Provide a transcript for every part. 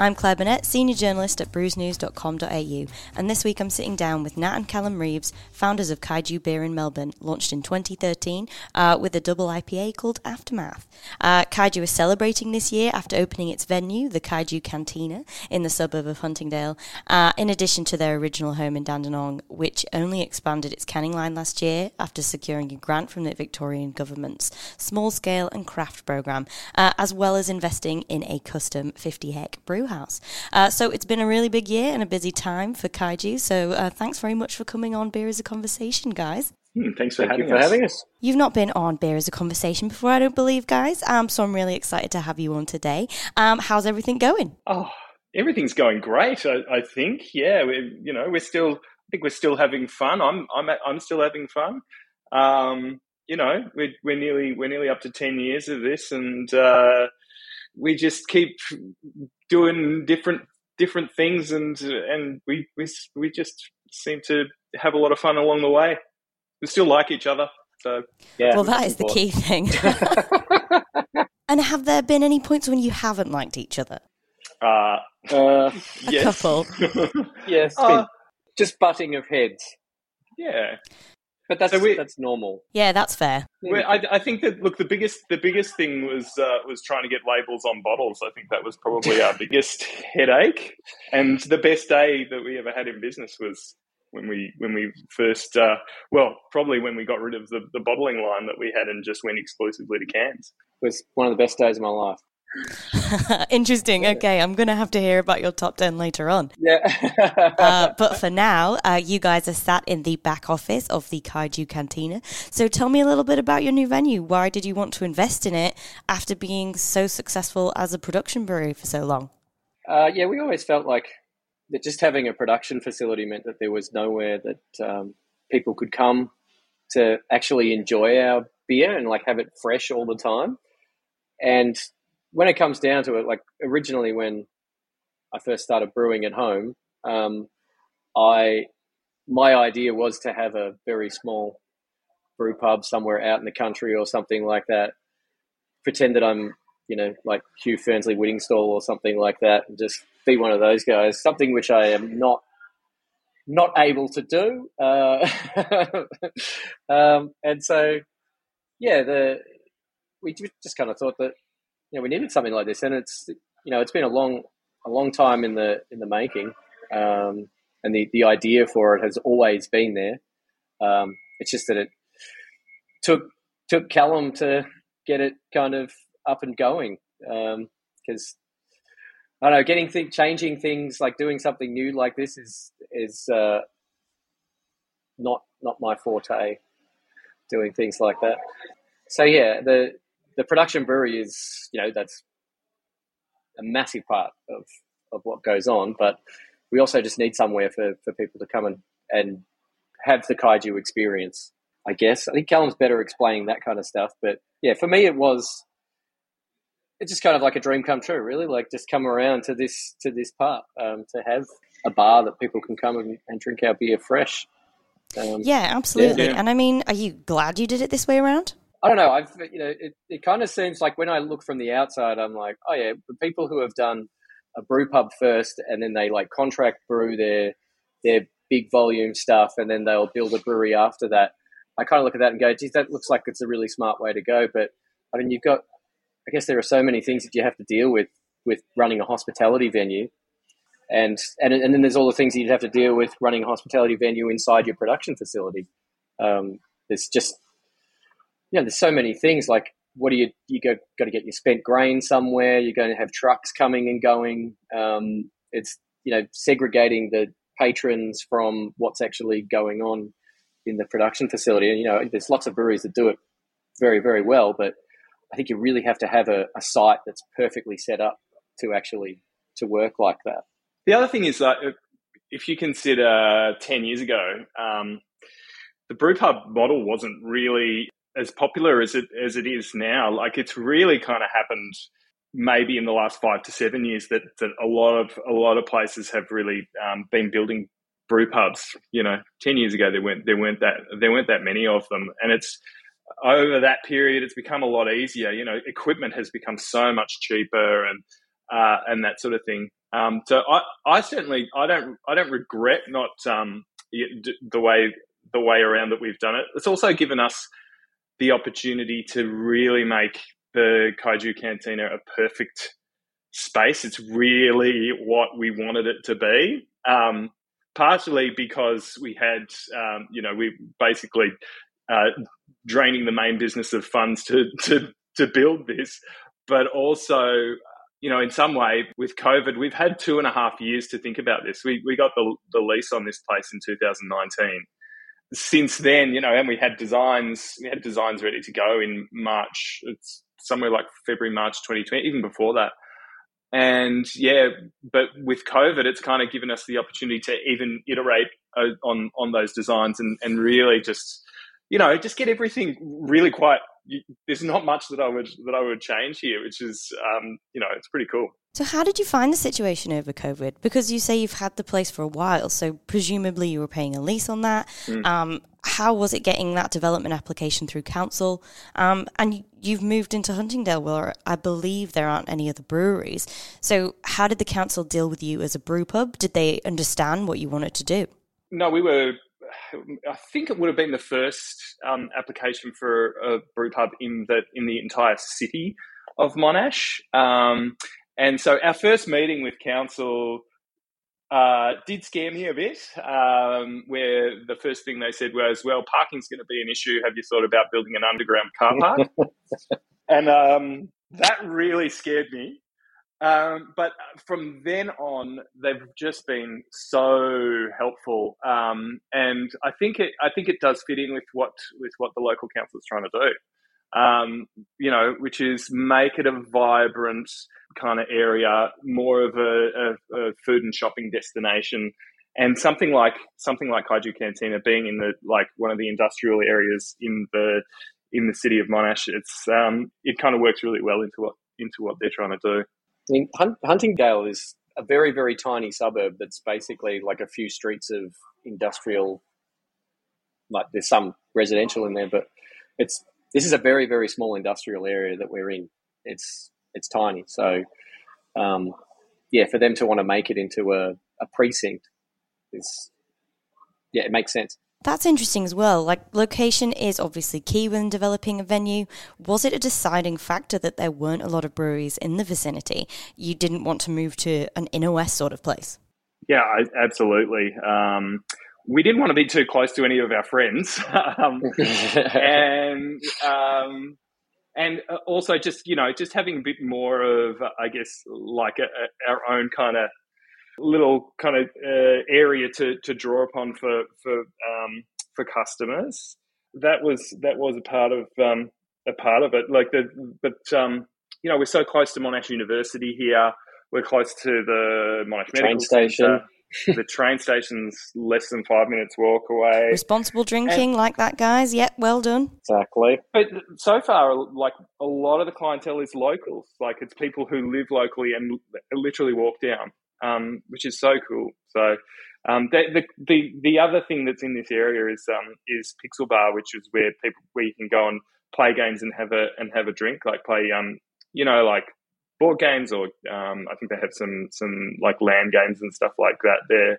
I'm Claire Burnett, senior journalist at brewsnews.com.au, and this week I'm sitting down with Nat and Callum Reeves, founders of Kaiju Beer in Melbourne, launched in 2013 uh, with a double IPA called Aftermath. Uh, Kaiju is celebrating this year after opening its venue, the Kaiju Cantina, in the suburb of Huntingdale, uh, in addition to their original home in Dandenong, which only expanded its canning line last year after securing a grant from the Victorian government's small scale and craft programme, uh, as well as investing in a custom 50 hec brew house. Uh, so it's been a really big year and a busy time for Kaiju. So uh, thanks very much for coming on Beer as a Conversation, guys. Hmm, thanks for, Thank having, you for us. having us. You've not been on Beer as a Conversation before, I don't believe, guys. Um, so I'm really excited to have you on today. Um, how's everything going? Oh, everything's going great. I, I think. Yeah, we, you know, we're still. I think we're still having fun. I'm. I'm. I'm still having fun. Um, you know, we're, we're nearly we're nearly up to ten years of this, and uh, we just keep doing different different things, and and we we we just seem to have a lot of fun along the way. We still like each other, so Yeah. well, that is the key thing. and have there been any points when you haven't liked each other? Uh, Uh, A yes. couple. yeah, it's Uh, just butting of heads, yeah. But that's So that's normal. Yeah, that's fair. I, I think that look the biggest the biggest thing was uh, was trying to get labels on bottles. I think that was probably our biggest headache. And the best day that we ever had in business was when we when we first uh, well probably when we got rid of the, the bottling line that we had and just went exclusively to cans. It was one of the best days of my life. Interesting. Okay, I'm going to have to hear about your top 10 later on. Yeah. Uh, but for now, uh, you guys are sat in the back office of the Kaiju Cantina. So tell me a little bit about your new venue. Why did you want to invest in it after being so successful as a production brewery for so long? Uh, yeah, we always felt like that just having a production facility meant that there was nowhere that um, people could come to actually enjoy our beer and like have it fresh all the time. And when it comes down to it, like originally when I first started brewing at home, um, I my idea was to have a very small brew pub somewhere out in the country or something like that. Pretend that I'm you know, like Hugh Fearnley-Whittingstall or something like that, and just be one of those guys. Something which I am not not able to do. Uh, um, and so, yeah, the we just kind of thought that you know we needed something like this, and it's you know it's been a long a long time in the in the making, um, and the the idea for it has always been there. Um, it's just that it took took Callum to get it kind of up and going because I don't know, getting th- changing things like doing something new like this is is uh, not not my forte. Doing things like that. So yeah, the the production brewery is you know that's a massive part of of what goes on, but we also just need somewhere for, for people to come and, and have the kaiju experience. I guess I think Callum's better explaining that kind of stuff, but yeah, for me it was it's just kind of like a dream come true, really. Like just come around to this to this part um, to have a bar that people can come and, and drink our beer fresh. Um, Yeah, absolutely. Yeah. And I mean, are you glad you did it this way around? I don't know. I've you know it, it kind of seems like when I look from the outside, I'm like, oh yeah, the people who have done a brew pub first and then they like contract brew their their big volume stuff and then they'll build a brewery after that. I kind of look at that and go, geez, that looks like it's a really smart way to go. But I mean, you've got, I guess there are so many things that you have to deal with with running a hospitality venue, and and and then there's all the things you'd have to deal with running a hospitality venue inside your production facility. Um, there's just you know, there's so many things like what do you you go got to get your spent grain somewhere. You're going to have trucks coming and going. Um, it's you know segregating the patrons from what's actually going on in the production facility. And you know, there's lots of breweries that do it very very well, but I think you really have to have a, a site that's perfectly set up to actually to work like that. the other thing is that if you consider 10 years ago, um, the brewpub model wasn't really as popular as it as it is now. Like it's really kind of happened maybe in the last five to seven years that, that a lot of a lot of places have really um, been building brew pubs. You know, ten years ago there weren't there weren't that there weren't that many of them, and it's over that period it's become a lot easier. You know, equipment has become so much cheaper and uh, and that sort of thing. Um, so I, I certainly I don't I don't regret not um, the way the way around that we've done it. It's also given us the opportunity to really make the Kaiju Cantina a perfect space. It's really what we wanted it to be. Um, partially because we had, um, you know, we basically uh, draining the main business of funds to to to build this, but also. You know, in some way, with COVID, we've had two and a half years to think about this. We we got the the lease on this place in 2019, since then, you know, and we had designs, we had designs ready to go in March. It's somewhere like February, March 2020, even before that. And yeah, but with COVID, it's kind of given us the opportunity to even iterate uh, on on those designs and and really just you know just get everything really quite. There's not much that I would that I would change here, which is um, you know it's pretty cool. So, how did you find the situation over COVID? Because you say you've had the place for a while, so presumably you were paying a lease on that. Mm. Um, how was it getting that development application through council? Um, and you've moved into Huntingdale, where I believe there aren't any other breweries. So, how did the council deal with you as a brew pub? Did they understand what you wanted to do? No, we were. I think it would have been the first um, application for a brew pub in the in the entire city of Monash. Um, and so our first meeting with council uh, did scare me a bit, um, where the first thing they said was, well, parking's going to be an issue. Have you thought about building an underground car park? and um, that really scared me. Um, but from then on, they've just been so helpful, um, and I think it. I think it does fit in with what with what the local council is trying to do um, you know, which is make it a vibrant kind of area, more of a, a, a, food and shopping destination, and something like something like Kaiju Cantina being in the like one of the industrial areas in the in the city of Monash. It's um, it kind of works really well into what into what they're trying to do. I mean, Huntingdale is a very very tiny suburb that's basically like a few streets of industrial. Like there's some residential in there, but it's this is a very very small industrial area that we're in. It's it's tiny, so um, yeah, for them to want to make it into a, a precinct is yeah, it makes sense. That's interesting as well. Like, location is obviously key when developing a venue. Was it a deciding factor that there weren't a lot of breweries in the vicinity? You didn't want to move to an inner west sort of place? Yeah, I, absolutely. Um, we didn't want to be too close to any of our friends, um, and um, and uh, also just you know just having a bit more of I guess like a, a, our own kind of little kind of uh, area to, to draw upon for for um, for customers. That was that was a part of um, a part of it. Like the but um, you know we're so close to Monash University here. We're close to the Monash train Medical station. Center the train station's less than five minutes walk away. Responsible drinking, and, like that, guys. Yep, well done. Exactly. But so far, like a lot of the clientele is locals. Like it's people who live locally and literally walk down, um, which is so cool. So. Um, the, the, the the other thing that's in this area is um, is Pixel Bar, which is where people where you can go and play games and have a and have a drink, like play um you know like board games, or um, I think they have some some like land games and stuff like that there.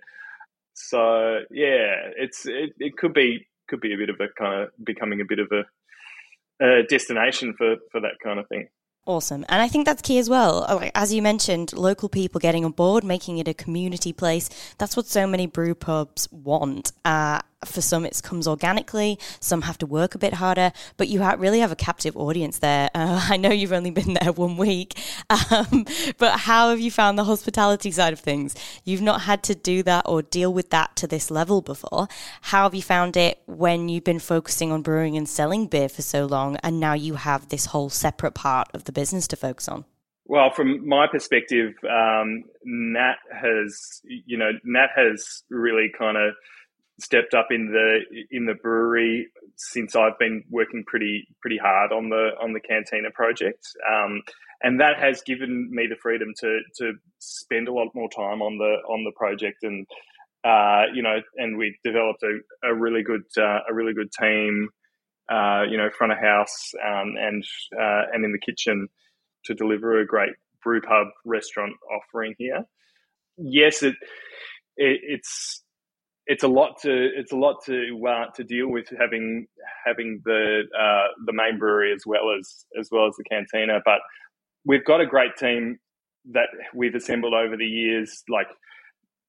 So yeah, it's it, it could be could be a bit of a kind of becoming a bit of a, a destination for for that kind of thing. Awesome. And I think that's key as well. Uh, as you mentioned, local people getting on board, making it a community place. That's what so many brew pubs want. Uh, for some, it comes organically. Some have to work a bit harder, but you really have a captive audience there. Uh, I know you've only been there one week, um, but how have you found the hospitality side of things? You've not had to do that or deal with that to this level before. How have you found it when you've been focusing on brewing and selling beer for so long, and now you have this whole separate part of the business to focus on? Well, from my perspective, um, Nat has, you know, Nat has really kind of stepped up in the in the brewery since I've been working pretty pretty hard on the on the Cantina project, um, and that has given me the freedom to to spend a lot more time on the on the project, and uh, you know, and we developed a, a really good uh, a really good team, uh, you know, front of house um, and uh, and in the kitchen to deliver a great brew pub restaurant offering here. Yes, it, it it's it's a lot to it's a lot to uh, to deal with having having the uh, the main brewery as well as as well as the cantina. But we've got a great team that we've assembled over the years. Like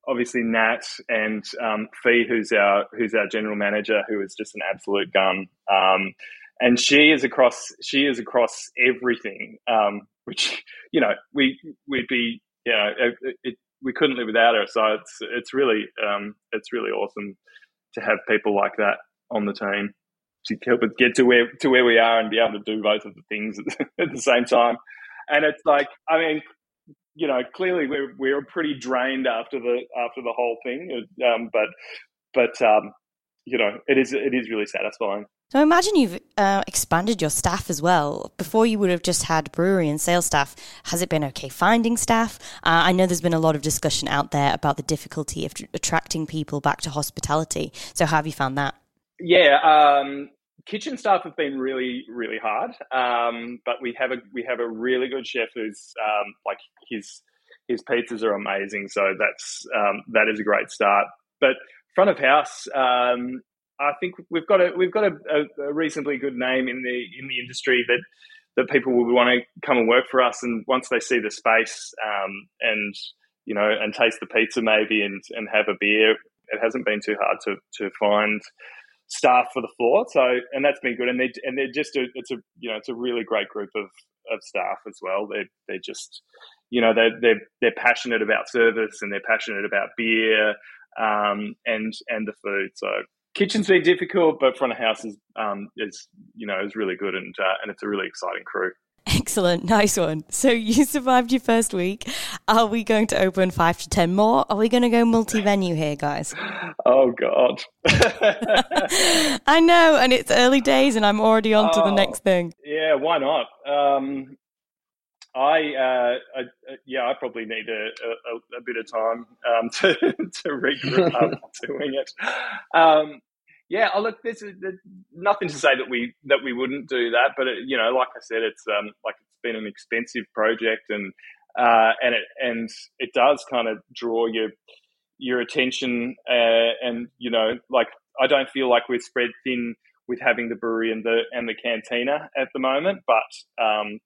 obviously Nat and um, Fee, who's our who's our general manager, who is just an absolute gun. Um, and she is across she is across everything, um, which you know we we'd be you know it, it, we couldn't live without her. So it's it's really um, it's really awesome to have people like that on the team to help us get to where to where we are and be able to do both of the things at the same time. And it's like, I mean, you know, clearly we're we're pretty drained after the after the whole thing, um, but but um, you know, it is it is really satisfying. So I imagine you've uh, expanded your staff as well. Before you would have just had brewery and sales staff. Has it been okay finding staff? Uh, I know there's been a lot of discussion out there about the difficulty of attracting people back to hospitality. So how have you found that? Yeah, um, kitchen staff have been really really hard, um, but we have a we have a really good chef who's um, like his his pizzas are amazing. So that's um, that is a great start. But front of house, um, I think we've got a we've got a, a, reasonably good name in the in the industry that that people will want to come and work for us, and once they see the space um, and you know and taste the pizza maybe and and have a beer, it hasn't been too hard to to find staff for the floor. So and that's been good, and they and they're just a, it's a you know it's a really great group of of staff as well. They're they're just you know they're they're they're passionate about service and they're passionate about beer um, and and the food. So kitchen's been difficult, but front of house is um, is you know is really good and uh, and it's a really exciting crew. Excellent, nice one. So you survived your first week. Are we going to open five to ten more? Are we going to go multi-venue here, guys? Oh God! I know, and it's early days, and I'm already on to oh, the next thing. Yeah, why not? Um, I, uh, I, uh, yeah, I probably need a, a, a bit of time um, to to regroup up doing it. Um, yeah, oh, look, there's, there's, nothing to say that we that we wouldn't do that, but it, you know, like I said, it's um, like it's been an expensive project, and uh, and it and it does kind of draw your your attention, uh, and you know, like I don't feel like we're spread thin with having the brewery and the and the cantina at the moment, but um,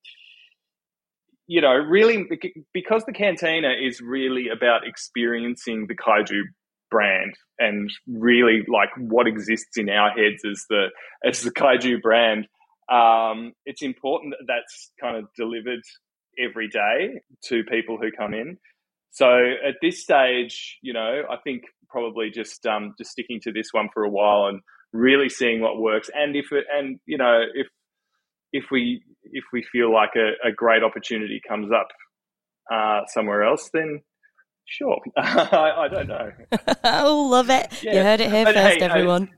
you know, really because the cantina is really about experiencing the kaiju brand and really like what exists in our heads as the as the kaiju brand. Um, it's important that that's kind of delivered every day to people who come in. So at this stage, you know, I think probably just um, just sticking to this one for a while and really seeing what works. And if it, and you know if if we if we feel like a, a great opportunity comes up uh, somewhere else, then sure. I, I, don't know. oh, love it! Yeah. You heard it here first, hey, everyone.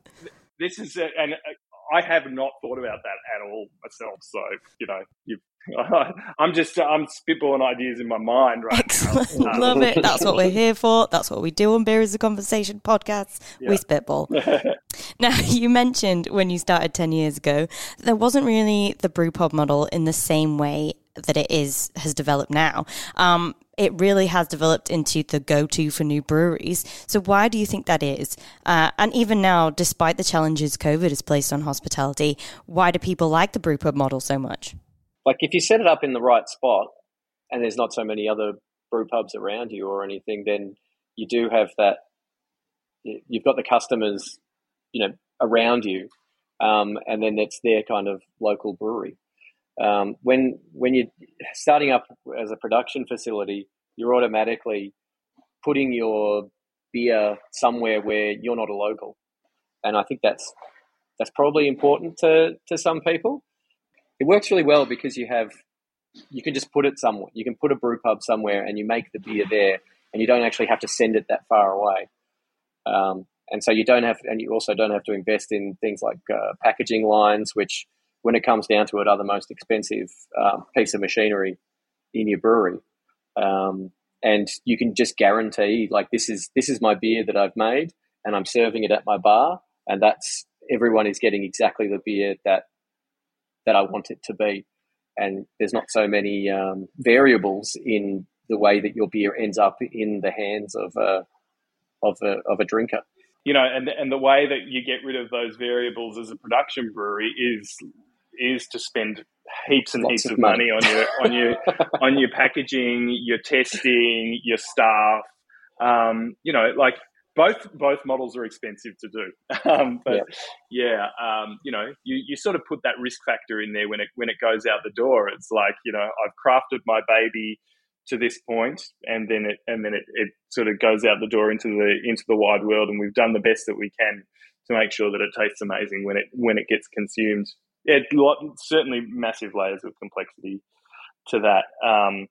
this is a, and I have not thought about that at all myself. So you know, you I'm just I'm spitballing ideas in my mind right Excellent. now. Love it. That's what we're here for. That's what we do on Beer is a Conversation podcast. Yeah. We spitball. now, you mentioned when you started 10 years ago, there wasn't really the brewpub model in the same way that it is has developed now. Um, it really has developed into the go-to for new breweries. So why do you think that is? Uh, and even now, despite the challenges COVID has placed on hospitality, why do people like the brewpub model so much? like if you set it up in the right spot and there's not so many other brew pubs around you or anything, then you do have that. You've got the customers, you know, around you, um, and then it's their kind of local brewery. Um, when when you're starting up as a production facility, you're automatically putting your beer somewhere where you're not a local, and I think that's that's probably important to to some people it works really well because you have you can just put it somewhere. You can put a brew pub somewhere, and you make the beer there, and you don't actually have to send it that far away. Um, and so you don't have, and you also don't have to invest in things like uh, packaging lines, which, when it comes down to it, are the most expensive um, piece of machinery in your brewery. Um, and you can just guarantee, like this is this is my beer that I've made, and I'm serving it at my bar, and that's everyone is getting exactly the beer that that I want it to be. And there's not so many um, variables in the way that your beer ends up in the hands of a of a of a drinker. You know, and and the way that you get rid of those variables as a production brewery is is to spend heaps and Lots heaps of money. money on your on your on your packaging, your testing, your staff. Um, you know, like both both models are expensive to do. Um, but yeah, yeah um, you know, you, you sort of put that risk factor in there when it when it goes out the door. It's like you know, I've crafted my baby to this point, and then it and then it, it sort of goes out the door into the into the wide world, and we've done the best that we can to make sure that it tastes amazing when it when it gets consumed. It certainly massive layers of complexity to that. Um,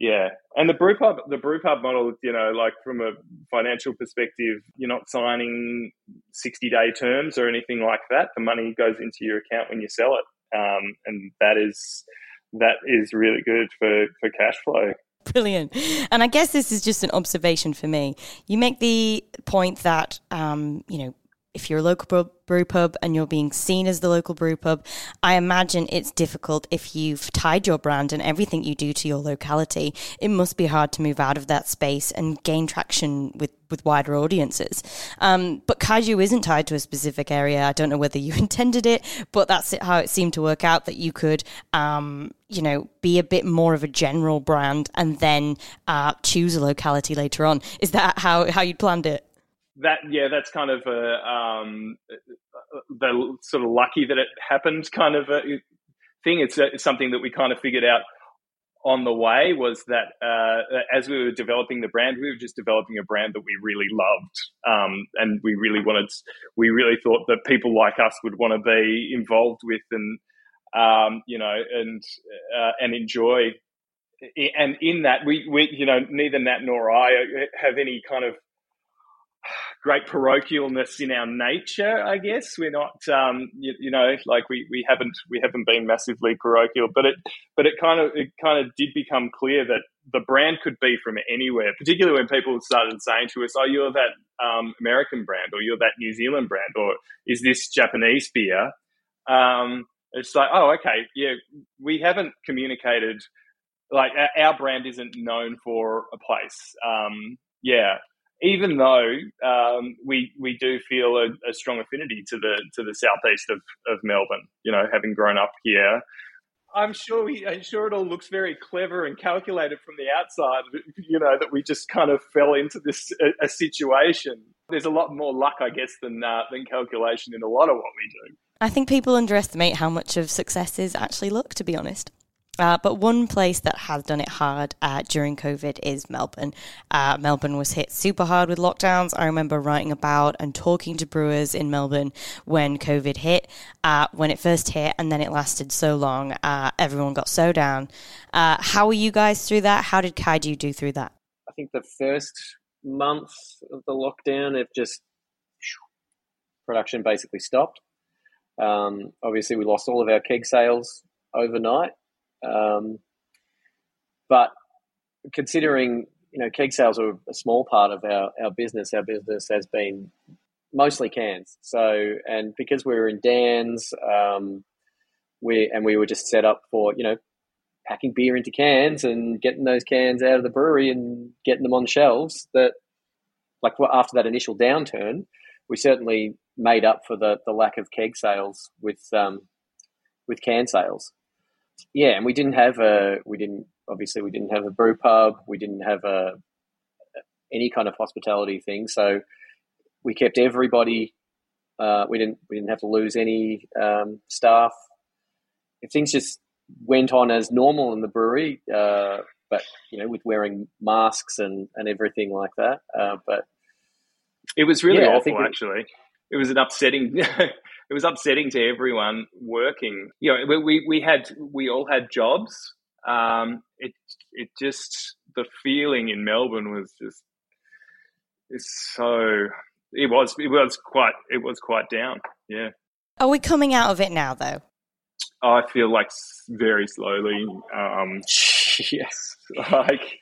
yeah, and the brew pub, the brew pub model, you know, like from a financial perspective, you're not signing sixty day terms or anything like that. The money goes into your account when you sell it, um, and that is that is really good for for cash flow. Brilliant. And I guess this is just an observation for me. You make the point that, um, you know, if you're a local brew pub and you're being seen as the local brew pub, I imagine it's difficult if you've tied your brand and everything you do to your locality. It must be hard to move out of that space and gain traction with, with wider audiences. Um, but Kaiju isn't tied to a specific area. I don't know whether you intended it, but that's how it seemed to work out that you could, um, you know, be a bit more of a general brand and then uh, choose a locality later on. Is that how, how you planned it? That yeah, that's kind of a um, the sort of lucky that it happened kind of a thing. It's, a, it's something that we kind of figured out on the way was that uh, as we were developing the brand, we were just developing a brand that we really loved, um, and we really wanted, we really thought that people like us would want to be involved with and um, you know and uh, and enjoy. And in that, we, we, you know, neither Nat nor I have any kind of great parochialness in our nature. I guess we're not, um, you, you, know, like we, we haven't we haven't been massively parochial, but it but it kind of it kind of did become clear that the brand could be from anywhere. Particularly when people started saying to us, "Oh, you're that um, American brand, or you're that New Zealand brand, or is this Japanese beer?" Um, it's like, oh, okay, yeah, we haven't communicated. Like our brand isn't known for a place. Um, yeah, even though um, we we do feel a, a, strong affinity to the to the southeast of, of Melbourne, you know, having grown up here, I'm sure we, I'm sure it all looks very clever and calculated from the outside. You know that we just kind of fell into this a, a situation. There's a lot more luck, I guess, than uh, than calculation in a lot of what we do. I think people underestimate how much of successes actually luck. To be honest. Uh, but one place that has done it hard uh, during COVID is Melbourne. Uh, Melbourne was hit super hard with lockdowns. I remember writing about and talking to brewers in Melbourne when COVID hit, uh, when it first hit, and then it lasted so long. Uh, everyone got so down. Uh, how were you guys through that? How did Kaiju do through that? I think the first month of the lockdown, it just production basically stopped. Um, obviously, we lost all of our keg sales overnight. Um, but considering you know keg sales are a small part of our, our business, our business has been mostly cans. So and because we were in Dan's, um, we and we were just set up for you know packing beer into cans and getting those cans out of the brewery and getting them on shelves. That like after that initial downturn, we certainly made up for the, the lack of keg sales with um, with can sales yeah, and we didn't have a we didn't obviously we didn't have a brew pub, we didn't have a any kind of hospitality thing, so we kept everybody. Uh, we didn't we didn't have to lose any um, staff. If things just went on as normal in the brewery, uh, but you know, with wearing masks and, and everything like that. Uh, but it was really yeah, awful, actually. It was an upsetting it was upsetting to everyone working. You know, we we had we all had jobs, um, it it just the feeling in Melbourne was just it's so it was it was quite it was quite down. Yeah. Are we coming out of it now, though? I feel like very slowly. Um, yes, like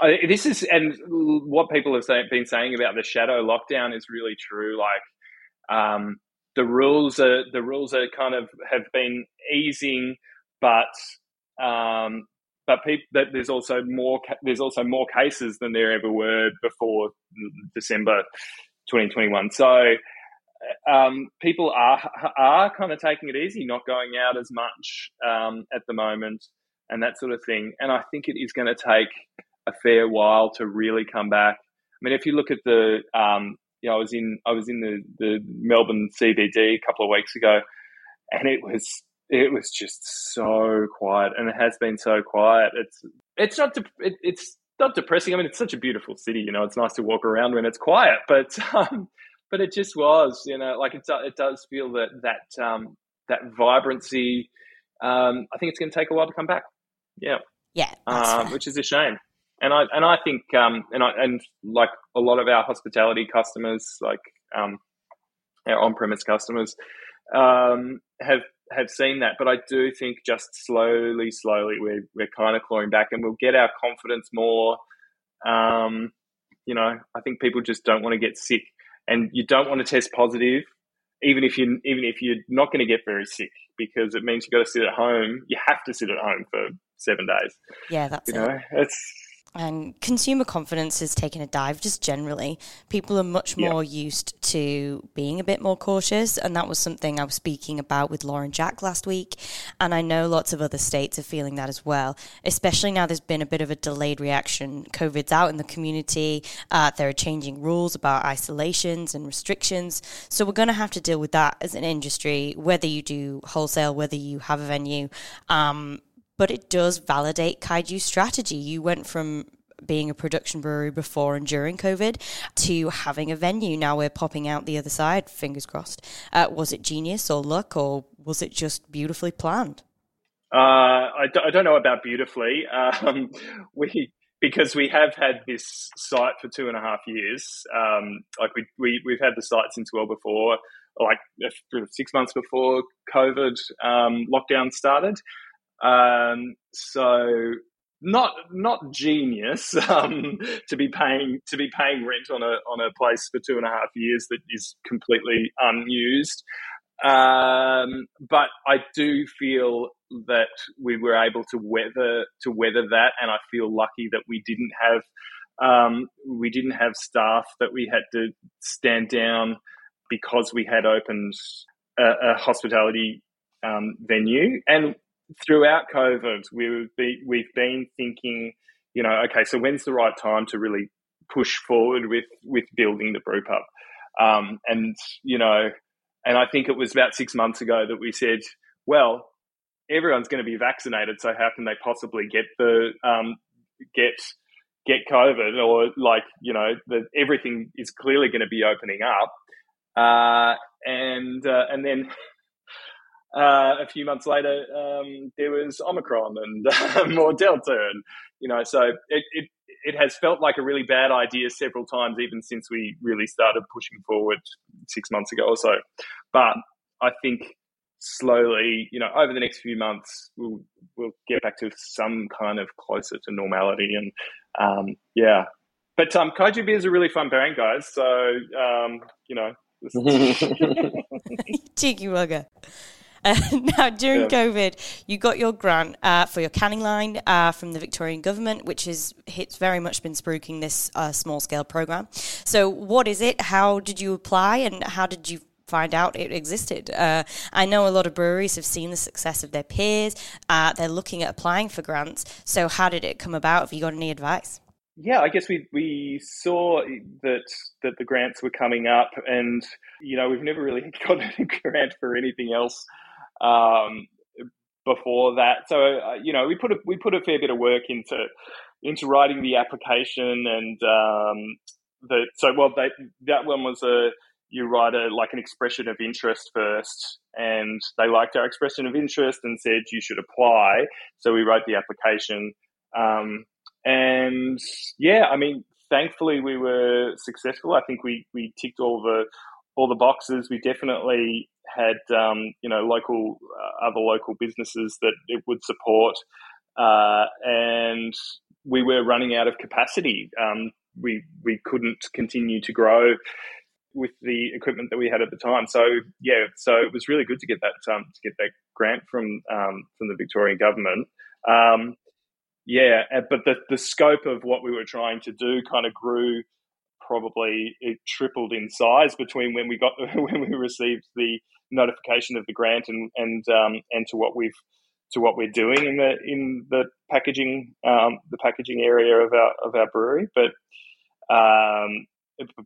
I, this is, and what people have say, been saying about the shadow lockdown is really true. Like um, the rules are the rules are kind of have been easing, but um, but people, that there's also more there's also more cases than there ever were before December 2021. So um, people are are kind of taking it easy, not going out as much um, at the moment, and that sort of thing. And I think it is going to take a fair while to really come back. I mean, if you look at the, um, you know, I was in I was in the the Melbourne CBD a couple of weeks ago, and it was it was just so quiet, and it has been so quiet. It's it's not de- it, it's not depressing. I mean, it's such a beautiful city. You know, it's nice to walk around when it's quiet, but um, but it just was. You know, like it it does feel that that um, that vibrancy. Um, I think it's going to take a while to come back. Yeah, yeah, um, which is a shame. And I and I think um, and I and like a lot of our hospitality customers, like um, our on premise customers, um, have have seen that. But I do think just slowly, slowly, we're we're kind of clawing back, and we'll get our confidence more. Um, you know, I think people just don't want to get sick, and you don't want to test positive, even if you even if you're not going to get very sick, because it means you have got to sit at home. You have to sit at home for seven days. Yeah, that's you it. know, it's and consumer confidence has taken a dive just generally. People are much more yeah. used to being a bit more cautious. And that was something I was speaking about with Lauren Jack last week. And I know lots of other states are feeling that as well, especially now there's been a bit of a delayed reaction. COVID's out in the community. Uh, there are changing rules about isolations and restrictions. So we're going to have to deal with that as an industry, whether you do wholesale, whether you have a venue. Um, but it does validate Kaiju's strategy. You went from being a production brewery before and during COVID to having a venue. Now we're popping out the other side, fingers crossed. Uh, was it genius or luck, or was it just beautifully planned? Uh, I, d- I don't know about beautifully. Um, we because we have had this site for two and a half years. Um, like we, we we've had the site since well before, like six months before COVID um, lockdown started. Um, so not not genius um, to be paying to be paying rent on a on a place for two and a half years that is completely unused. Um, but I do feel that we were able to weather to weather that, and I feel lucky that we didn't have um, we didn't have staff that we had to stand down because we had opened a, a hospitality um, venue, and throughout COVID, we've been, we've been thinking, you know, okay, so when's the right time to really push forward with with building the brew pub? Um, and you know, and I think it was about six months ago that we said, well, everyone's going to be vaccinated, so how can they possibly get the um, get get COVID or like you know that everything is clearly going to be opening up, uh, and uh, and then uh, a few months later, um, there was Omicron and more Delta, and you know, so it, it it has felt like a really bad idea several times, even since we really started pushing forward six months ago or so. But I think slowly, you know, over the next few months, we'll we'll get back to some kind of closer to normality, and um, yeah. But um, kaiju beer is a really fun brand, guys. So um, you know. Cheeky wugger. Uh, now, during yeah. COVID, you got your grant uh, for your canning line uh, from the Victorian government, which is it's very much been spruiking this uh, small scale program. So, what is it? How did you apply, and how did you find out it existed. Uh, I know a lot of breweries have seen the success of their peers. Uh, they're looking at applying for grants. So, how did it come about? Have you got any advice? Yeah, I guess we we saw that that the grants were coming up, and you know we've never really got a grant for anything else um, before that. So uh, you know, we put a we put a fair bit of work into into writing the application and um, the so well they, that one was a you write a like an expression of interest first, and they liked our expression of interest and said you should apply. So we wrote the application, um, and yeah, I mean, thankfully we were successful. I think we we ticked all the all the boxes. We definitely had um, you know local uh, other local businesses that it would support, uh, and we were running out of capacity. Um, we we couldn't continue to grow with the equipment that we had at the time. So yeah, so it was really good to get that um, to get that grant from um, from the Victorian government. Um, yeah, but the the scope of what we were trying to do kind of grew. Probably it tripled in size between when we got when we received the notification of the grant and and um, and to what we've to what we're doing in the in the packaging um, the packaging area of our of our brewery. But um,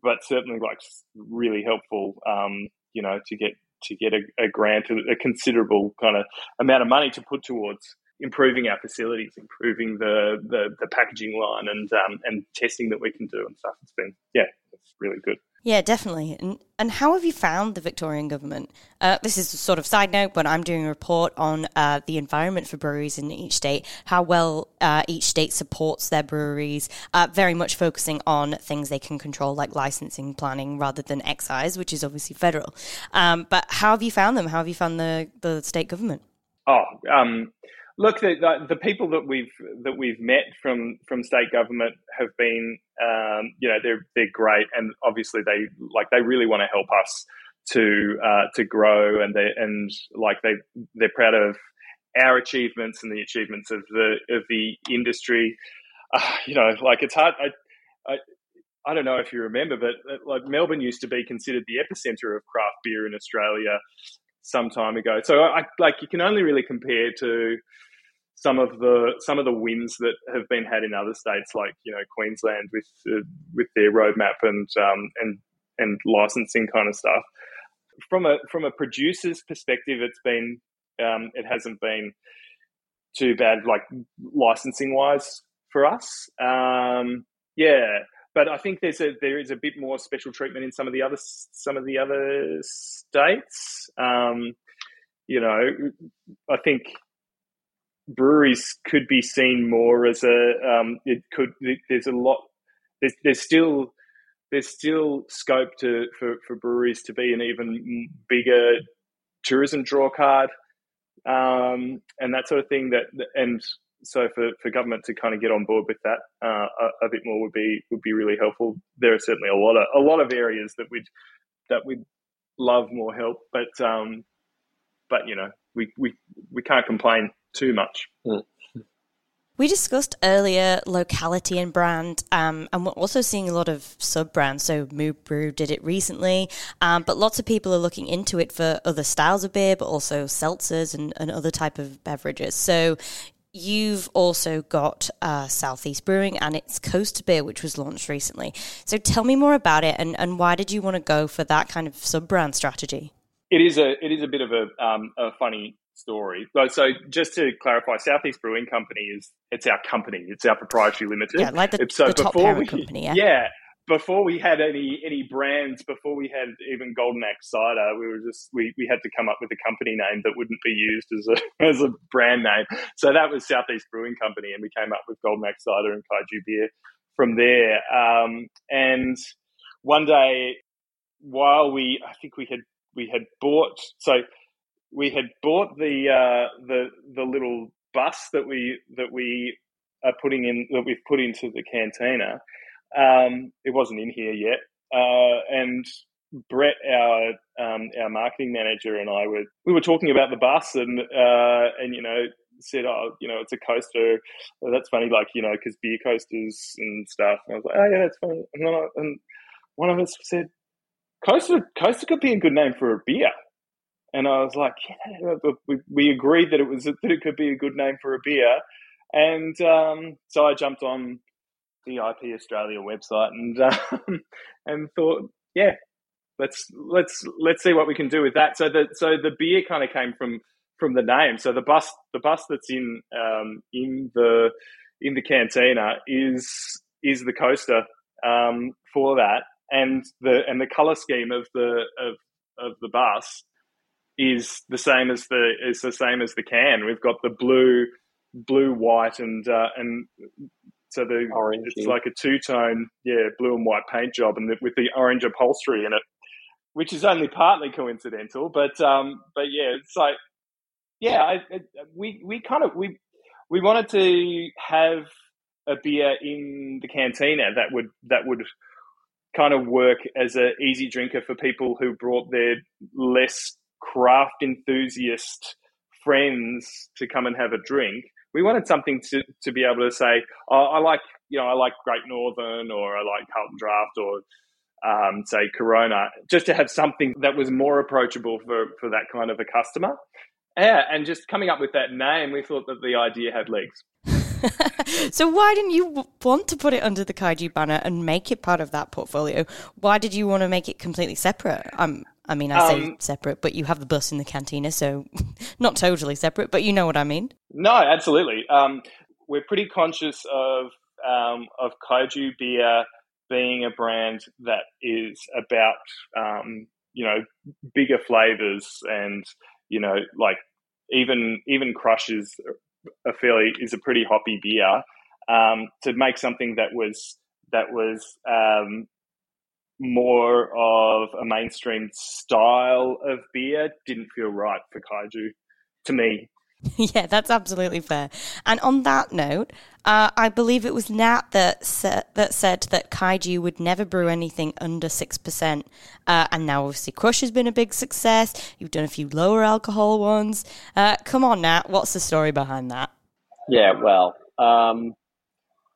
but certainly like really helpful, um, you know, to get to get a, a grant, a considerable kind of amount of money to put towards improving our facilities, improving the the, the packaging line, and um, and testing that we can do and stuff. It's been yeah, it's really good. Yeah, definitely. And and how have you found the Victorian government? Uh, this is a sort of side note, but I'm doing a report on uh, the environment for breweries in each state, how well uh, each state supports their breweries, uh, very much focusing on things they can control, like licensing, planning, rather than excise, which is obviously federal. Um, but how have you found them? How have you found the, the state government? Oh, um, Look, the, the, the, people that we've that we've met from from state government have been, um, you know, they're they're great, and obviously they like they really want to help us to uh, to grow, and they and like they they're proud of our achievements and the achievements of the of the industry. Uh, you know, like it's hard. I, I I don't know if you remember, but like Melbourne used to be considered the epicenter of craft beer in Australia some time ago. So I like you can only really compare to some of the some of the wins that have been had in other states, like you know Queensland with uh, with their roadmap and um, and and licensing kind of stuff. From a from a producer's perspective, it's been um, it hasn't been too bad, like licensing wise for us. Um, yeah, but I think there's a there is a bit more special treatment in some of the other some of the other states. Um, you know, I think breweries could be seen more as a um, it could there's a lot there's there's still there's still scope to for, for breweries to be an even bigger tourism draw card um, and that sort of thing that and so for, for government to kind of get on board with that uh, a, a, bit more would be would be really helpful there are certainly a lot of a lot of areas that we'd that we'd love more help but um, but you know we, we we can't complain too much. Mm. We discussed earlier locality and brand, um, and we're also seeing a lot of sub brands. So Moo Brew did it recently, um, but lots of people are looking into it for other styles of beer, but also seltzers and, and other type of beverages. So you've also got uh, Southeast Brewing and its Coast Beer, which was launched recently. So tell me more about it, and, and why did you want to go for that kind of sub brand strategy? It is a it is a bit of a, um, a funny story. So just to clarify, Southeast Brewing Company is it's our company. It's our proprietary limited. Yeah, like the, so the top parent we, company. Yeah. yeah. Before we had any any brands, before we had even Golden Axe cider, we were just we, we had to come up with a company name that wouldn't be used as a as a brand name. So that was Southeast Brewing Company, and we came up with Golden Axe cider and Kaiju beer from there. Um, and one day, while we, I think we had we had bought so we had bought the uh, the the little bus that we that we are putting in that we've put into the cantina. Um, it wasn't in here yet, uh, and Brett, our um, our marketing manager, and I were we were talking about the bus, and uh, and you know said, oh, you know, it's a coaster. Well, that's funny, like you know, because beer coasters and stuff. And I was like, oh yeah, that's funny. And, I, and one of us said, coaster coaster could be a good name for a beer. And I was like, yeah, we, we agreed that it was that it could be a good name for a beer. And um, so I jumped on the IP Australia website and um, and thought, yeah, let's let's let's see what we can do with that. So the so the beer kind of came from from the name. So the bus the bus that's in um, in the in the cantina is is the coaster um, for that. And the and the color scheme of the of of the bus is the same as the is the same as the can. We've got the blue, blue, white, and uh, and so the Orange, it's like a two tone, yeah, blue and white paint job, and the, with the orange upholstery in it, which is only partly coincidental. But um, but yeah, it's like yeah, I, it, we we kind of we we wanted to have a beer in the cantina that would that would kind of work as an easy drinker for people who brought their less craft enthusiast friends to come and have a drink. We wanted something to, to be able to say, oh, I like, you know, I like Great Northern or I like Carlton Draft or um, say Corona, just to have something that was more approachable for, for that kind of a customer. Yeah, and just coming up with that name, we thought that the idea had legs. so why didn't you want to put it under the kaiju banner and make it part of that portfolio? Why did you want to make it completely separate? Um, I mean, I say Um, separate, but you have the bus in the cantina, so not totally separate, but you know what I mean. No, absolutely. Um, we're pretty conscious of um, of kaiju beer being a brand that is about um, you know bigger flavors and you know like even even crushes a fairly is a pretty hoppy beer. Um, to make something that was that was um, more of a mainstream style of beer didn't feel right for kaiju to me. yeah, that's absolutely fair. And on that note, uh, I believe it was Nat that sa- that said that Kaiju would never brew anything under six percent. Uh, and now obviously Crush has been a big success. You've done a few lower alcohol ones. Uh, come on, Nat, what's the story behind that? Yeah, well, um,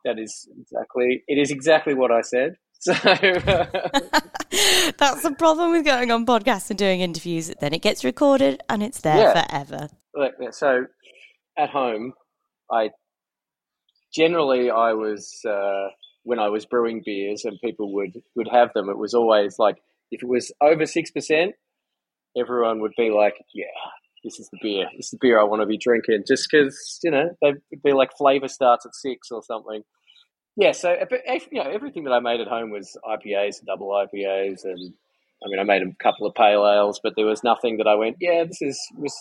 that is exactly it is exactly what I said. So That's the problem with going on podcasts and doing interviews. Then it gets recorded and it's there Yeah. forever. So at home, I generally I was uh, when I was brewing beers and people would would have them. It was always like if it was over six percent, everyone would be like, "Yeah, this is the beer. This is the beer I want to be drinking." Just because you know they'd be like flavor starts at six or something. Yeah, so you know everything that I made at home was IPAs, double IPAs, and I mean I made a couple of pale ales, but there was nothing that I went, yeah, this is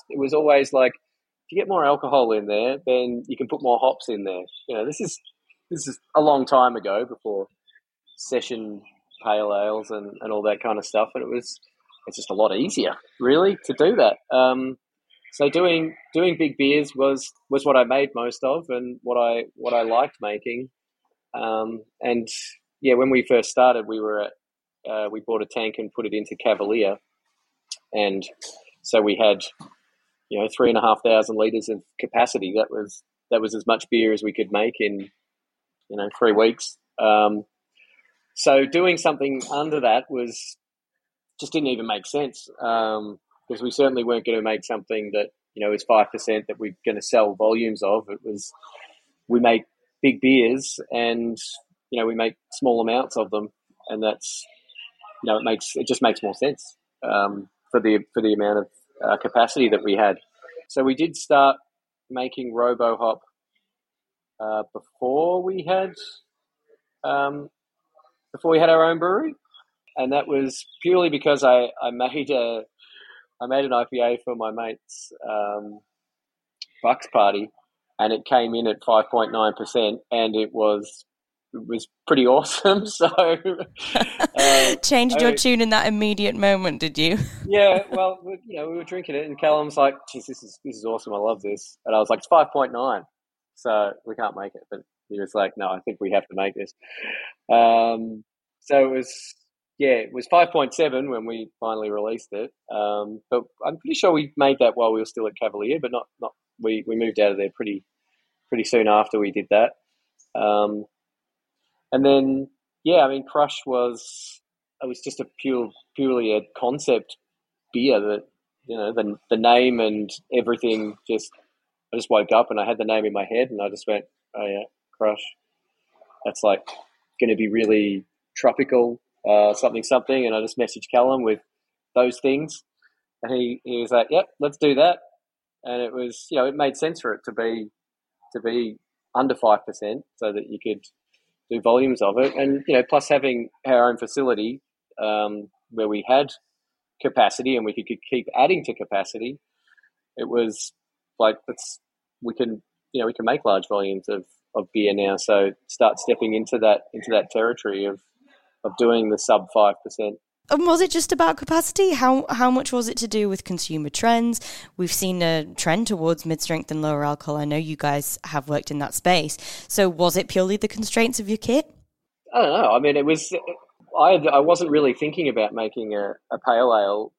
it was always like if you get more alcohol in there, then you can put more hops in there. You know, this is this is a long time ago before session pale ales and, and all that kind of stuff, and it was it's just a lot easier, really, to do that. Um, so doing doing big beers was was what I made most of, and what I what I liked making. Um, and yeah, when we first started, we were at uh, we bought a tank and put it into Cavalier, and so we had you know three and a half thousand liters of capacity. That was that was as much beer as we could make in you know three weeks. Um, so doing something under that was just didn't even make sense um, because we certainly weren't going to make something that you know is five percent that we're going to sell volumes of. It was we make big beers and you know we make small amounts of them, and that's you know it makes it just makes more sense um, for the for the amount of uh, capacity that we had. So we did start making RoboHop uh, before we had um, before we had our own brewery, and that was purely because I, I made a I made an IPA for my mate's um, Bucks party, and it came in at five point nine percent, and it was it was pretty awesome. So uh, Changed your tune in that immediate moment, did you? yeah, well, we, you know, we were drinking it, and Callum's like, "Geez, this is this is awesome. I love this." And I was like, "It's five point nine, so we can't make it." But he was like, "No, I think we have to make this." Um, so it was, yeah, it was five point seven when we finally released it. Um, but I'm pretty sure we made that while we were still at Cavalier, but not not we we moved out of there pretty pretty soon after we did that. Um, and then, yeah, I mean, Crush was it was just a pure purely a concept beer that you know the the name and everything just I just woke up and I had the name in my head and I just went oh yeah crush. That's like going to be really tropical uh, something something and I just messaged Callum with those things. And he, he was like yep let's do that. And it was you know it made sense for it to be to be under five percent so that you could do volumes of it and you know plus having our own facility um, where we had capacity and we could keep adding to capacity, it was like let's we can you know we can make large volumes of, of beer now. So start stepping into that into that territory of of doing the sub five percent and was it just about capacity? How how much was it to do with consumer trends? We've seen a trend towards mid strength and lower alcohol. I know you guys have worked in that space. So was it purely the constraints of your kit? I don't know. I mean, it was. I I wasn't really thinking about making a, a pale ale,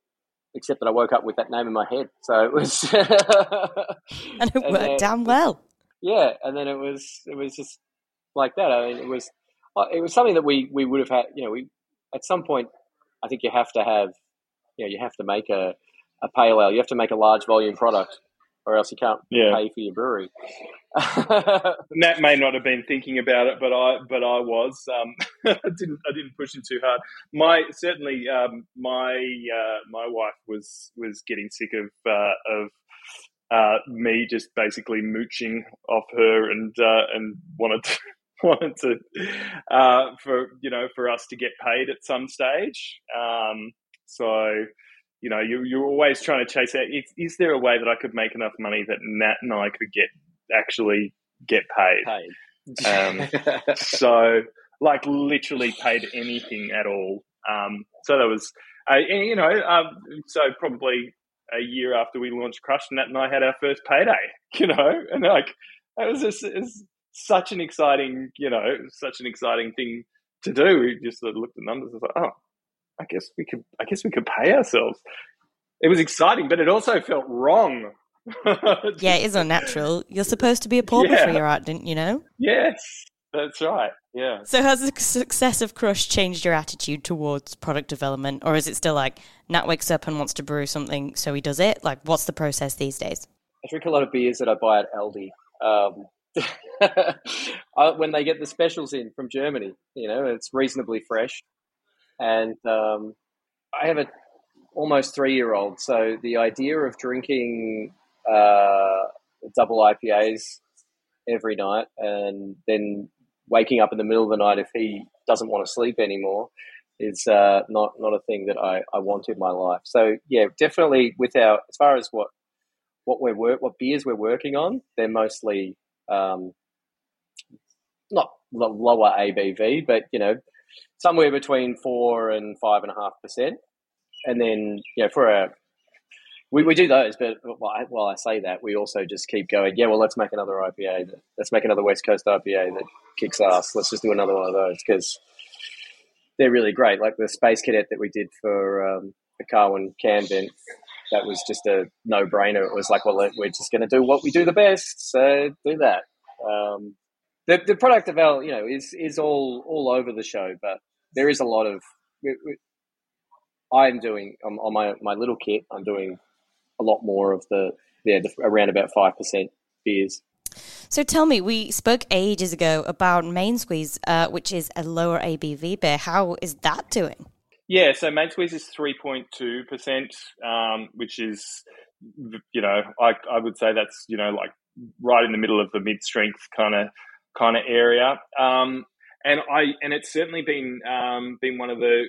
except that I woke up with that name in my head. So it was, and it and worked damn well. Yeah, and then it was it was just like that. I mean, it was uh, it was something that we we would have had. You know, we at some point I think you have to have, you know, you have to make a, a pale ale. You have to make a large volume product, or else you can't yeah. pay for your brewery. Nat may not have been thinking about it, but I, but I was. Um, I didn't, I didn't push him too hard. My certainly, um, my, uh, my wife was was getting sick of uh, of uh, me just basically mooching off her and uh, and wanted to, wanted to uh, for you know for us to get paid at some stage. Um, so you know you, you're always trying to chase out. Is, is, there a way that I could make enough money that Nat and I could get actually get paid? Paid. Um, so like literally paid anything at all. Um, so that was uh, you know um, so probably a year after we launched Crush, Nat and I had our first payday. You know, and like it was just. It was, such an exciting, you know, such an exciting thing to do. We just sort of looked at numbers and thought, oh, I guess we could, I guess we could pay ourselves. It was exciting, but it also felt wrong. yeah, it is unnatural. You're supposed to be a pauper yeah. for your art, didn't you know? Yes, that's right. Yeah. So has the success of Crush changed your attitude towards product development, or is it still like Nat wakes up and wants to brew something, so he does it? Like, what's the process these days? I drink a lot of beers that I buy at Aldi. Um, when they get the specials in from Germany. You know, it's reasonably fresh, and um, I have a almost three year old, so the idea of drinking uh, double IPAs every night and then waking up in the middle of the night if he doesn't want to sleep anymore is uh, not not a thing that I, I want in my life. So yeah, definitely with our as far as what what we're work what beers we're working on, they're mostly um, not lower ABV, but you know, somewhere between four and five and a half percent. And then, you know, for a we, we do those, but while I say that, we also just keep going. Yeah, well, let's make another IPA. That, let's make another West Coast IPA that kicks ass. Let's just do another one of those because they're really great. Like the Space Cadet that we did for um, the Carwyn Canvent, that was just a no brainer. It was like, well, we're just going to do what we do the best, so do that. Um, the, the product development, you know, is is all all over the show, but there is a lot of. I'm doing on, on my my little kit. I'm doing a lot more of the yeah the, around about five percent beers. So tell me, we spoke ages ago about Main Squeeze, uh, which is a lower ABV beer. How is that doing? Yeah, so Main Squeeze is 3.2%, um, which is, you know, I, I would say that's, you know, like right in the middle of the mid strength kind of kind of area. Um, and I and it's certainly been um, been one of the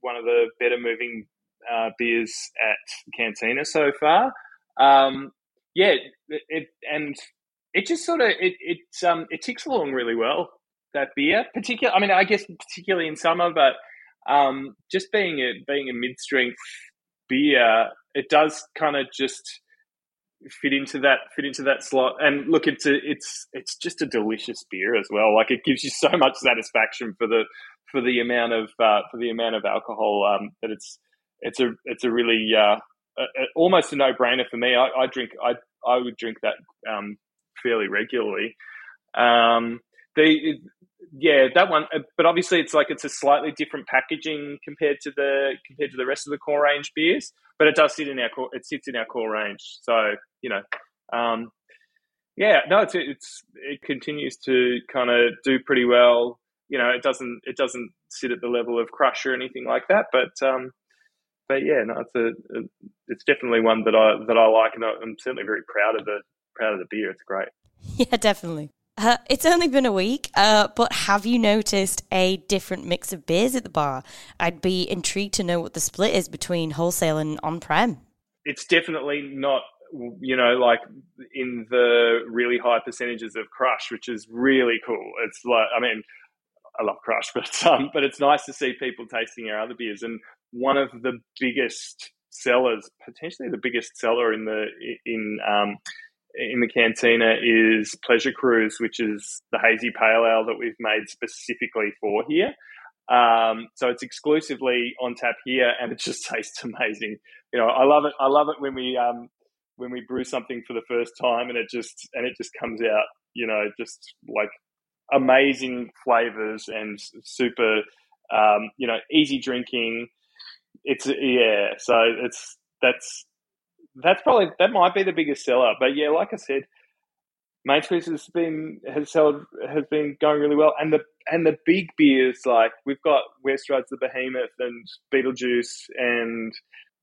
one of the better moving uh, beers at Cantina so far. Um, yeah, it, it, and it just sort of it it um it ticks along really well that beer. Particular, I mean, I guess particularly in summer, but um, just being a being a mid strength beer, it does kind of just fit into that fit into that slot. And look, it's a, it's it's just a delicious beer as well. Like it gives you so much satisfaction for the for the amount of uh, for the amount of alcohol um, that it's it's a it's a really uh, a, a, almost a no brainer for me. I, I, drink I I would drink that um, fairly regularly. Um, the yeah, that one. Uh, but obviously, it's like it's a slightly different packaging compared to the compared to the rest of the core range beers. But it does sit in our core. It sits in our core range. So you know, um, yeah, no, it's it's it continues to kind of do pretty well. You know, it doesn't it doesn't sit at the level of Crush or anything like that. But um, but yeah, no, it's a, it's definitely one that I that I like, and I'm certainly very proud of the proud of the beer. It's great. Yeah, definitely. Uh, it's only been a week, uh, but have you noticed a different mix of beers at the bar? I'd be intrigued to know what the split is between wholesale and on prem. It's definitely not, you know, like in the really high percentages of crush, which is really cool. It's like, I mean, I love crush, but um, but it's nice to see people tasting our other beers. And one of the biggest sellers, potentially the biggest seller in the in um, in the cantina is Pleasure Cruise, which is the hazy pale ale that we've made specifically for here. Um, so it's exclusively on tap here, and it just tastes amazing. You know, I love it. I love it when we um, when we brew something for the first time, and it just and it just comes out. You know, just like amazing flavors and super. Um, you know, easy drinking. It's yeah. So it's that's that's probably that might be the biggest seller. But yeah, like I said, Main Squeeze has been has sold has been going really well, and the and the big beers like we've got Where Strides the Behemoth and Beetlejuice and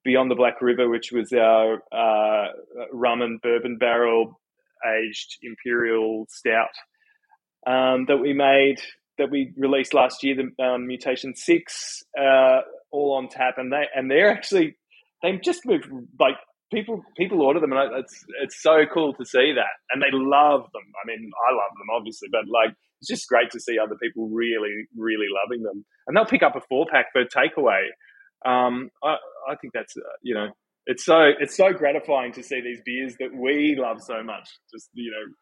Beyond the Black River, which was our uh, rum and bourbon barrel aged imperial stout um, that we made that we released last year, the um, Mutation Six, uh, all on tap, and they and they're actually they just moved like people people order them, and it's it's so cool to see that, and they love them. I mean, I love them obviously, but like it's just great to see other people really really loving them, and they'll pick up a four pack for takeaway. Um, I I think that's uh, you know it's so it's so gratifying to see these beers that we love so much. Just you know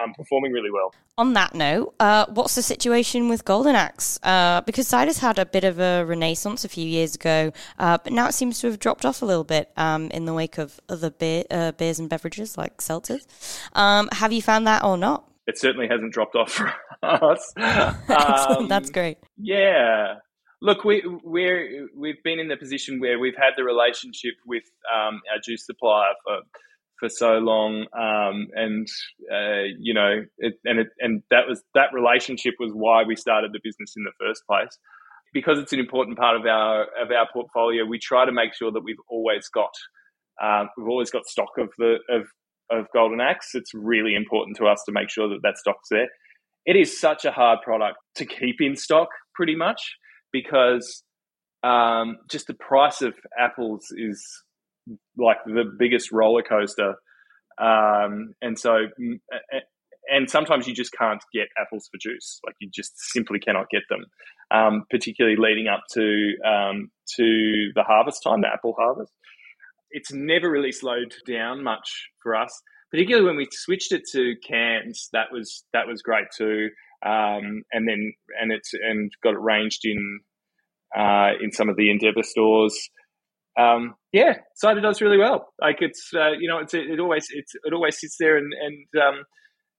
um, performing really well. On that note, uh, what's the situation with Golden Axe? Uh, because cider's had a bit of a renaissance a few years ago, uh, but now it seems to have dropped off a little bit um, in the wake of other beer, uh, beers and beverages like seltzers. Um, have you found that or not? It certainly hasn't dropped off for us. That's um, great. Yeah. Look, we we're we've been in the position where we've had the relationship with um, our juice supplier for for so long, um, and uh, you know, it, and it, and that was that relationship was why we started the business in the first place. Because it's an important part of our of our portfolio, we try to make sure that we've always got um, we've always got stock of the of of Golden Axe. It's really important to us to make sure that that stock's there. It is such a hard product to keep in stock, pretty much, because um, just the price of apples is like the biggest roller coaster. Um, and so, and sometimes you just can't get apples for juice. Like you just simply cannot get them, um, particularly leading up to um, to the harvest time, the apple harvest. It's never really slowed down much for us, particularly when we switched it to cans. That was that was great too. Um, and then and it's and got it ranged in uh, in some of the Endeavour stores um, yeah, cider does really well. Like it's uh, you know it's it, always it's it always sits there and and um,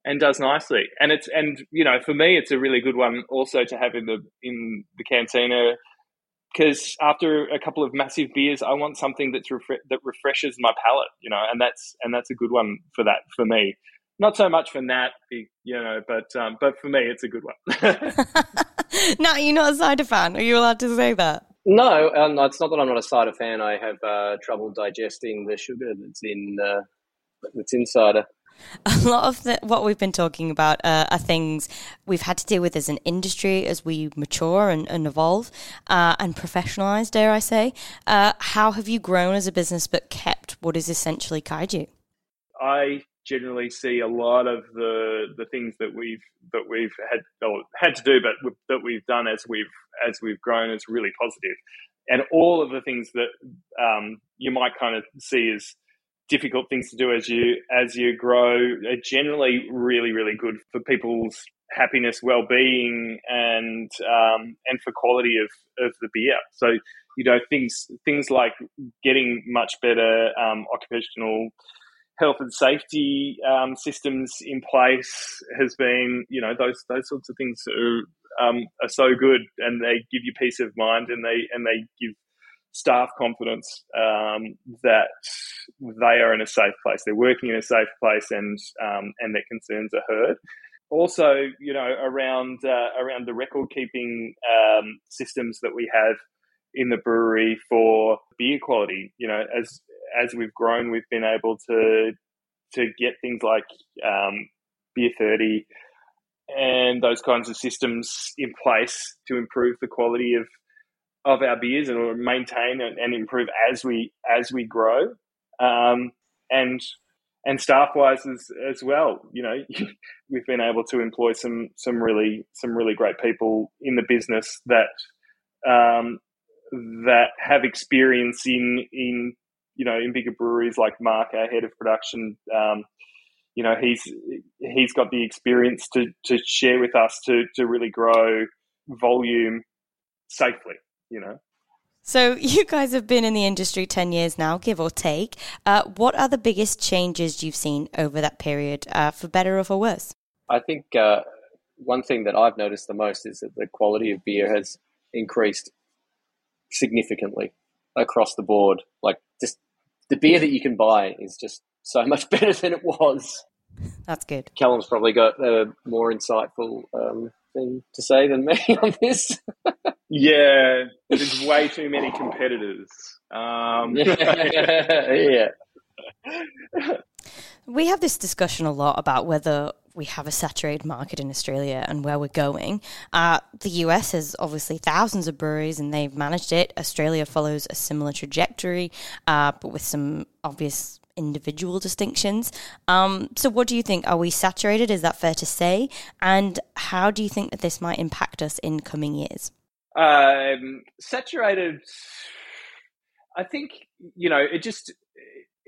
and does nicely. And it's and you know for me it's a really good one also to have in the in the cantina because after a couple of massive beers, I want something that's refre- that refreshes my palate. You know, and that's and that's a good one for that for me. Not so much for Nat, you know, but um, but for me, it's a good one. Nat, you're not a cider fan. Are you allowed to say that? No, um, it's not that I'm not a cider fan. I have uh, trouble digesting the sugar that's in uh, that's in cider. A lot of the, what we've been talking about uh, are things we've had to deal with as an industry as we mature and, and evolve uh, and professionalize, dare I say. Uh, how have you grown as a business but kept what is essentially kaiju? I generally see a lot of the the things that we've that we've had or had to do, but that we've done as we've as we've grown is really positive, and all of the things that um, you might kind of see as difficult things to do as you as you grow are generally really really good for people's happiness, well being, and um, and for quality of of the beer. So you know things things like getting much better um, occupational health and safety um, systems in place has been, you know, those those sorts of things are, um, are so good, and they give you peace of mind, and they and they give staff confidence um, that they are in a safe place. They're working in a safe place, and um, and their concerns are heard. Also, you know, around uh, around the record keeping um, systems that we have in the brewery for beer quality. You know, as as we've grown, we've been able to to get things like um, beer thirty, and those kinds of systems in place to improve the quality of of our beers and maintain and, improve as we as we grow, um, and and staff wise as as well. You know, we've been able to employ some some really some really great people in the business that um, that have experience in in you know in bigger breweries like Mark, our head of production. Um, you know, he's he's got the experience to to share with us to to really grow volume safely you know. So, you guys have been in the industry 10 years now, give or take. Uh, what are the biggest changes you've seen over that period, uh, for better or for worse? I think uh, one thing that I've noticed the most is that the quality of beer has increased significantly across the board. Like, just the beer that you can buy is just so much better than it was. That's good. Callum's probably got a more insightful um, thing to say than me on this. Yeah, there's way too many competitors. Um, yeah. We have this discussion a lot about whether we have a saturated market in Australia and where we're going. Uh, the US has obviously thousands of breweries and they've managed it. Australia follows a similar trajectory, uh, but with some obvious individual distinctions. Um, so, what do you think? Are we saturated? Is that fair to say? And how do you think that this might impact us in coming years? Um, saturated. I think you know it just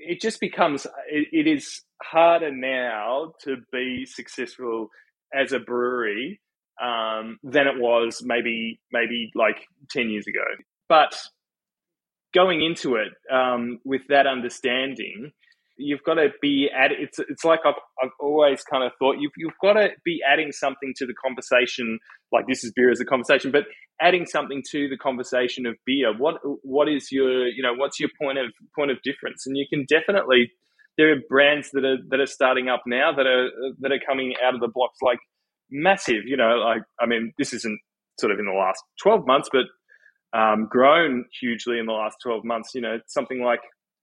it just becomes it, it is harder now to be successful as a brewery um, than it was maybe maybe like ten years ago. But going into it um, with that understanding, you've got to be at it's it's like I've I've always kind of thought you've you've got to be adding something to the conversation like this is beer as a conversation but adding something to the conversation of beer what what is your you know what's your point of point of difference? And you can definitely there are brands that are that are starting up now that are that are coming out of the blocks like massive you know like I mean this isn't sort of in the last 12 months but um, grown hugely in the last 12 months you know something like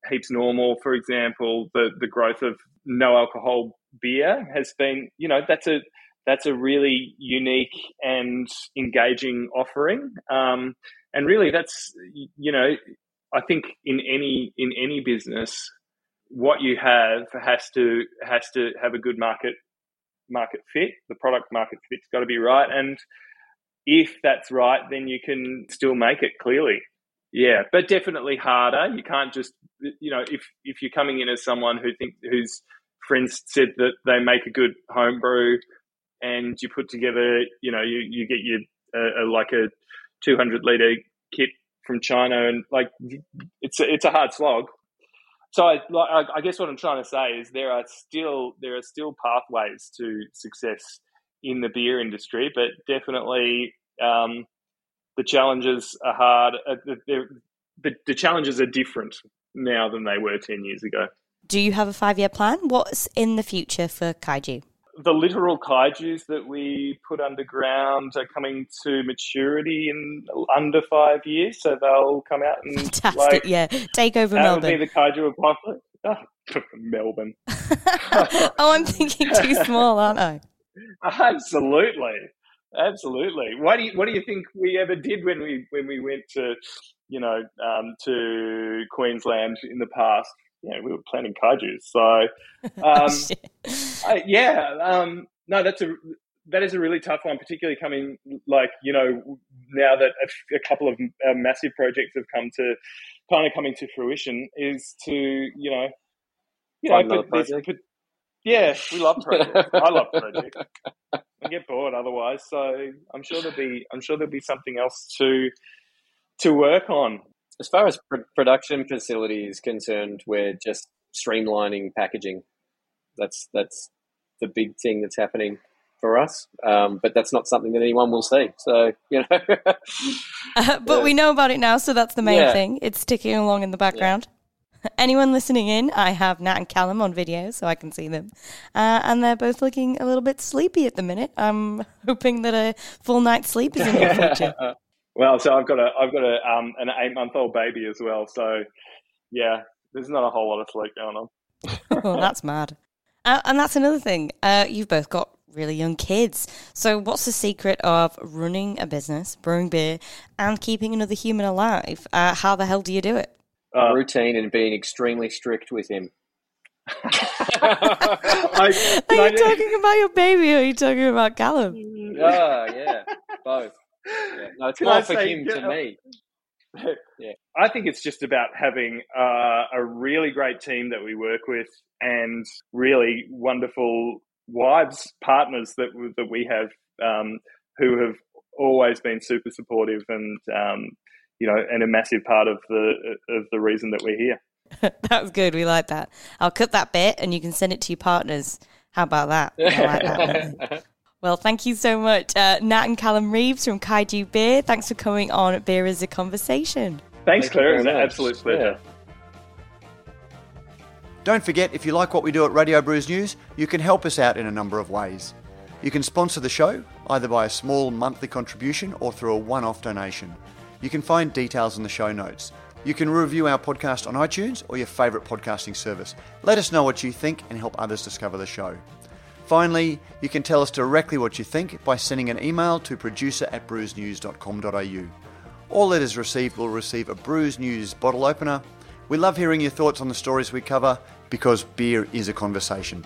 heaps normal, for example, the the growth of no alcohol beer has been, you know, that's a that's a really unique and engaging offering. Um, and really, that's you know, I think in any in any business, what you have has to has to have a good market market fit. The product market fit's got to be right, and if that's right, then you can still make it clearly. Yeah, but definitely harder. You can't just, you know, if if you're coming in as someone who think whose friends said that they make a good homebrew, and you put together, you know, you you get your uh, like a 200 liter kit from China, and like it's a, it's a hard slog. So I, like, I guess what I'm trying to say is there are still there are still pathways to success in the beer industry, but definitely um, the challenges are hard. Uh, the, the challenges are different now than they were 10 years ago. Do you have a five year plan? What's in the future for Kaiju? The literal kaijus that we put underground are coming to maturity in under five years, so they'll come out and Fantastic, like, yeah, take over Melbourne. Will be the kaiju apocalypse. Oh, Melbourne. oh, I'm thinking too small, aren't I? Absolutely. Absolutely. What do you What do you think we ever did when we when we went to, you know, um, to Queensland in the past? Yeah, we were planning kaiju. So, um, I, yeah, um, no, that's a that is a really tough one, particularly coming like you know now that a, a couple of uh, massive projects have come to kind of coming to fruition. Is to you know, you know, put, put, yeah, we love projects. I love projects. I get bored otherwise, so I'm sure there'll be I'm sure there'll be something else to to work on. As far as pr- production facility is concerned, we're just streamlining packaging. That's that's the big thing that's happening for us. Um, but that's not something that anyone will see. So you know. uh, but yeah. we know about it now, so that's the main yeah. thing. It's ticking along in the background. Yeah. Anyone listening in, I have Nat and Callum on video so I can see them. Uh, and they're both looking a little bit sleepy at the minute. I'm hoping that a full night's sleep is in your future. well, so I've got a I've got a um, an eight month old baby as well. So yeah, there's not a whole lot of sleep going on. oh, that's mad. Uh, and that's another thing. Uh, you've both got really young kids. So, what's the secret of running a business, brewing beer, and keeping another human alive? Uh, how the hell do you do it? Uh, Routine and being extremely strict with him. I, are you I, talking about your baby or are you talking about Callum? Oh, yeah, both. Yeah. No, it's more for say, him to me. Yeah. I think it's just about having uh, a really great team that we work with and really wonderful wives, partners that that we have um, who have always been super supportive and um, you know and a massive part of the of the reason that we're here. that was good. We like that. I'll cut that bit and you can send it to your partners. How about that? Like that well, thank you so much, uh, Nat and Callum Reeves from Kaiju Beer. Thanks for coming on Beer as a Conversation. Thanks, Thank Claire. It's an absolute pleasure. Yeah. Don't forget, if you like what we do at Radio Brews News, you can help us out in a number of ways. You can sponsor the show, either by a small monthly contribution or through a one off donation. You can find details in the show notes. You can review our podcast on iTunes or your favourite podcasting service. Let us know what you think and help others discover the show. Finally, you can tell us directly what you think by sending an email to producer at. All letters received will receive a Brews News bottle opener. We love hearing your thoughts on the stories we cover because beer is a conversation.